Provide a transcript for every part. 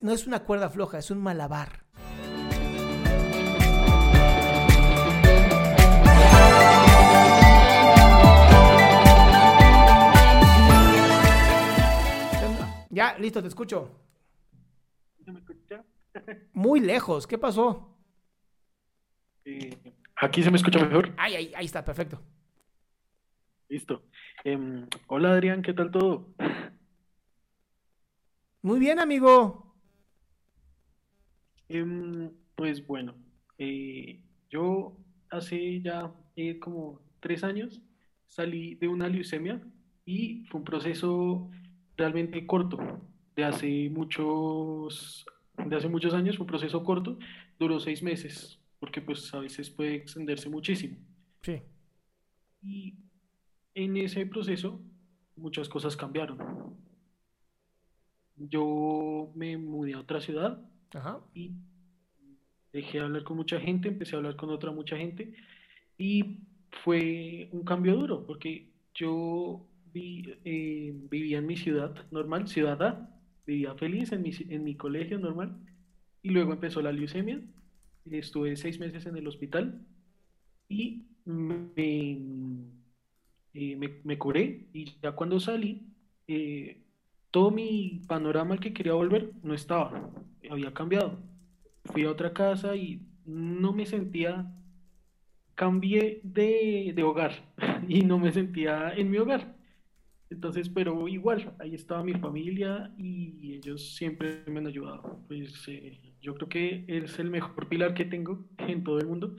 No es una cuerda floja, es un malabar. Ya, listo, te escucho. me escucha? Muy lejos, ¿qué pasó? Eh, Aquí se me escucha mejor. Ay, ahí, ahí está, perfecto. Listo. Em, hola Adrián, ¿qué tal todo? Muy bien, amigo. Em, pues bueno, eh, yo hace ya eh, como tres años salí de una leucemia y fue un proceso realmente corto, de hace muchos, de hace muchos años, fue un proceso corto, duró seis meses, porque pues a veces puede extenderse muchísimo. Sí. Y en ese proceso muchas cosas cambiaron. Yo me mudé a otra ciudad Y dejé de hablar con mucha gente, empecé a hablar con otra mucha gente y fue un cambio duro porque yo eh, vivía en mi ciudad normal, ciudad vivía feliz en mi, en mi colegio normal y luego empezó la leucemia, estuve seis meses en el hospital y me, eh, me, me curé y ya cuando salí, eh, todo mi panorama al que quería volver no estaba, había cambiado. Fui a otra casa y no me sentía, cambié de, de hogar y no me sentía en mi hogar. Entonces, pero igual, ahí estaba mi familia y ellos siempre me han ayudado. Pues eh, yo creo que es el mejor pilar que tengo en todo el mundo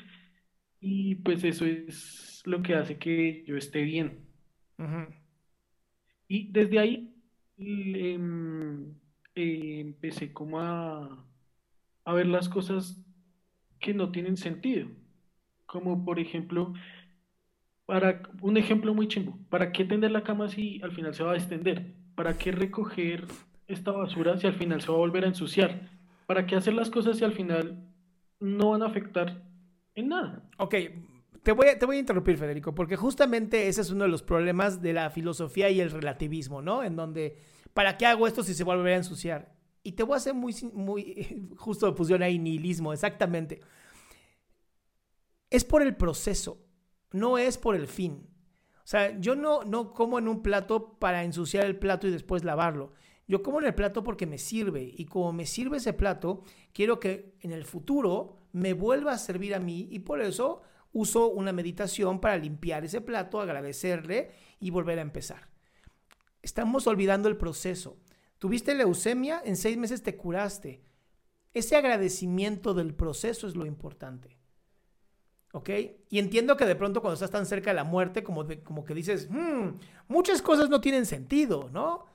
y pues eso es lo que hace que yo esté bien. Y desde ahí em, eh, empecé como a, a ver las cosas que no tienen sentido. Como por ejemplo, para un ejemplo muy chimbo, ¿para qué tender la cama si al final se va a extender? ¿Para qué recoger esta basura si al final se va a volver a ensuciar? ¿Para qué hacer las cosas si al final no van a afectar en nada? Ok, te voy, a, te voy a interrumpir, Federico, porque justamente ese es uno de los problemas de la filosofía y el relativismo, ¿no? En donde, ¿para qué hago esto si se vuelve a ensuciar? Y te voy a hacer muy, muy, justo pusieron ahí nihilismo, exactamente. Es por el proceso, no es por el fin. O sea, yo no, no como en un plato para ensuciar el plato y después lavarlo. Yo como en el plato porque me sirve y como me sirve ese plato, quiero que en el futuro me vuelva a servir a mí y por eso uso una meditación para limpiar ese plato, agradecerle y volver a empezar. Estamos olvidando el proceso. Tuviste leucemia, en seis meses te curaste. Ese agradecimiento del proceso es lo importante. ¿Ok? Y entiendo que de pronto cuando estás tan cerca de la muerte, como, como que dices, "Hmm, muchas cosas no tienen sentido, ¿no?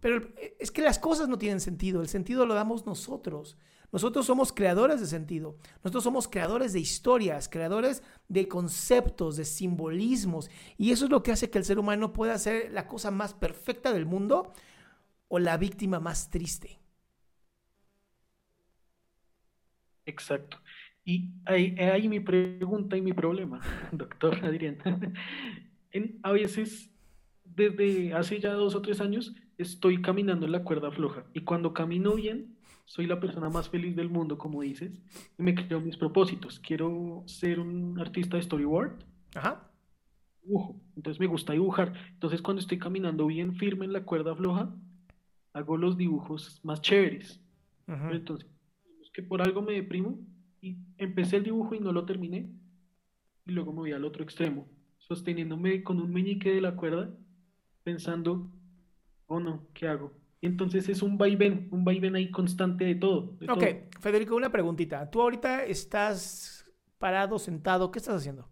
Pero es que las cosas no tienen sentido, el sentido lo damos nosotros. Nosotros somos creadores de sentido, nosotros somos creadores de historias, creadores de conceptos, de simbolismos, y eso es lo que hace que el ser humano pueda ser la cosa más perfecta del mundo o la víctima más triste. Exacto. Y ahí, ahí mi pregunta y mi problema, doctor Adrián. En, a veces, desde hace ya dos o tres años, estoy caminando en la cuerda floja. Y cuando camino bien, soy la persona más feliz del mundo, como dices, y me creo mis propósitos. Quiero ser un artista de storyboard. Ajá. Dibujo. Entonces me gusta dibujar. Entonces cuando estoy caminando bien firme en la cuerda floja, hago los dibujos más chéveres. Pero entonces, es que por algo me deprimo y empecé el dibujo y no lo terminé. Y luego me voy al otro extremo, sosteniéndome con un meñique de la cuerda, pensando, oh no, ¿qué hago? Entonces es un vaivén, un vaivén ahí constante de todo. de Ok, todo. Federico, una preguntita. Tú ahorita estás parado, sentado, ¿qué estás haciendo?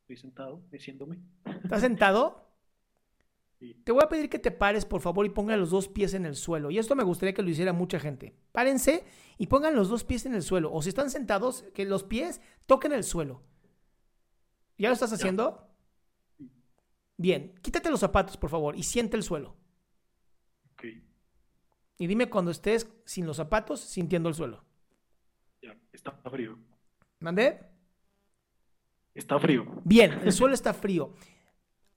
Estoy sentado, meciéndome. ¿Estás sentado? Sí. Te voy a pedir que te pares, por favor, y pongan los dos pies en el suelo. Y esto me gustaría que lo hiciera mucha gente. Párense y pongan los dos pies en el suelo. O si están sentados, que los pies toquen el suelo. ¿Ya lo estás haciendo? Bien, quítate los zapatos, por favor, y siente el suelo. Ok, Y dime cuando estés sin los zapatos, sintiendo el suelo. ya, está frío. ¿Mandé? Está frío. Bien, el suelo está frío.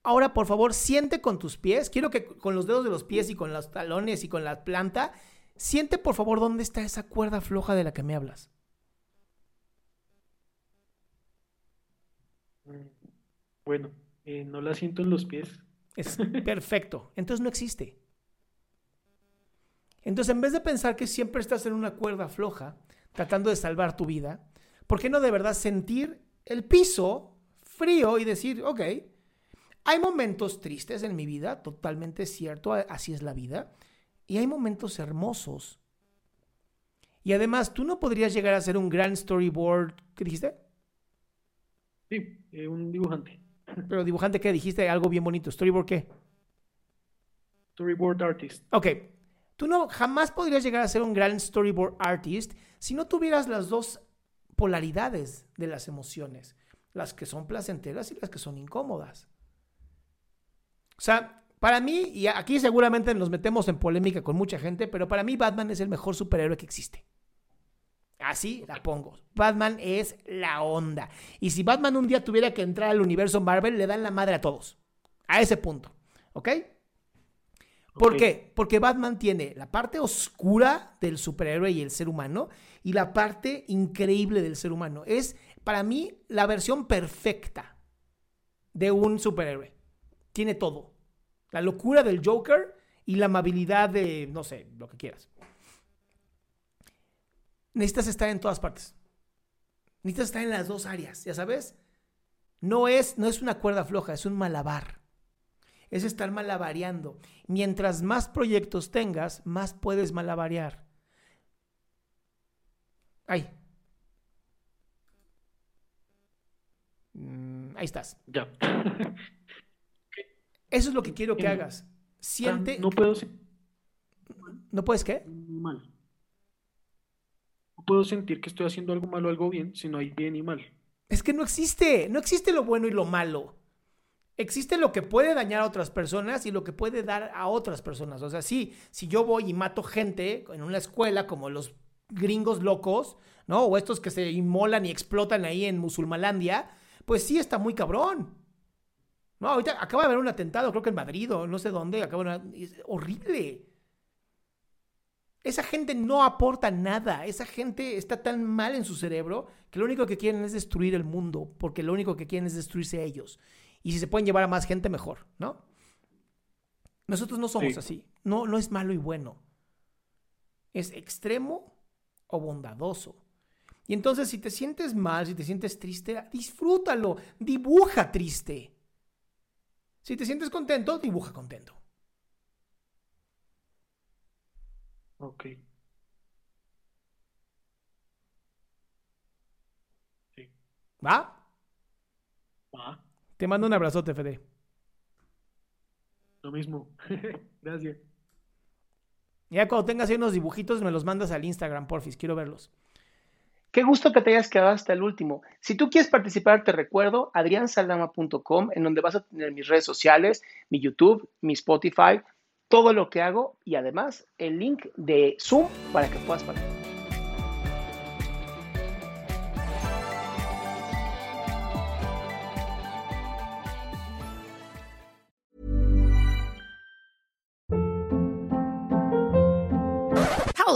Ahora, por favor, siente con tus pies. Quiero que con los dedos de los pies y con los talones y con la planta, siente por favor dónde está esa cuerda floja de la que me hablas. Bueno, eh, no la siento en los pies. Es perfecto. Entonces no existe. Entonces, en vez de pensar que siempre estás en una cuerda floja, tratando de salvar tu vida, ¿por qué no de verdad sentir el piso frío y decir, ok, hay momentos tristes en mi vida, totalmente cierto, así es la vida, y hay momentos hermosos. Y además, tú no podrías llegar a ser un gran storyboard, ¿qué dijiste? Sí, eh, un dibujante. Pero dibujante, ¿qué dijiste? Algo bien bonito. ¿Storyboard qué? Storyboard artist. Ok, tú no jamás podrías llegar a ser un gran storyboard artist si no tuvieras las dos polaridades de las emociones, las que son placenteras y las que son incómodas. O sea, para mí, y aquí seguramente nos metemos en polémica con mucha gente, pero para mí Batman es el mejor superhéroe que existe. Así la pongo. Batman es la onda. Y si Batman un día tuviera que entrar al universo Marvel, le dan la madre a todos. A ese punto. ¿Ok? ¿Por qué? Porque Batman tiene la parte oscura del superhéroe y el ser humano y la parte increíble del ser humano. Es, para mí, la versión perfecta de un superhéroe. Tiene todo. La locura del Joker y la amabilidad de, no sé, lo que quieras. Necesitas estar en todas partes. Necesitas estar en las dos áreas, ya sabes. No es, no es una cuerda floja, es un malabar es estar malabareando. Mientras más proyectos tengas, más puedes malabarear. Ahí. Mm, ahí estás. Ya. Eso es lo que quiero que Em, hagas. Siente. No puedo ¿No puedes qué? mal. No puedo sentir que estoy haciendo algo malo o algo bien, si no hay bien y mal. Es que no existe. No existe lo bueno y lo malo. Existe lo que puede dañar a otras personas y lo que puede dar a otras personas. O sea, sí, si yo voy y mato gente en una escuela como los gringos locos, ¿no? O estos que se inmolan y explotan ahí en Musulmalandia, pues sí está muy cabrón. No, ahorita acaba de haber un atentado, creo que en Madrid o no sé dónde, acaba de es horrible. Esa gente no aporta nada. Esa gente está tan mal en su cerebro que lo único que quieren es destruir el mundo, porque lo único que quieren es destruirse ellos. Y si se pueden llevar a más gente, mejor, ¿no? Nosotros no somos Sí. así. No, no es malo y bueno. Es extremo o bondadoso. Y entonces, si te sientes mal, si te sientes triste, disfrútalo. Dibuja triste. Si te sientes contento, dibuja contento. Ok. Sí. ¿Va? Te mando un abrazote, Fede. lo mismo. Gracias. Ya cuando tengas ahí unos dibujitos, me los mandas al Instagram, porfis. Quiero verlos. Qué gusto que te hayas quedado hasta el último. Si tú quieres participar, te recuerdo adriansaldama.com, en donde vas a tener mis redes sociales, mi YouTube, mi Spotify, todo lo que hago y además el link de Zoom para que puedas participar.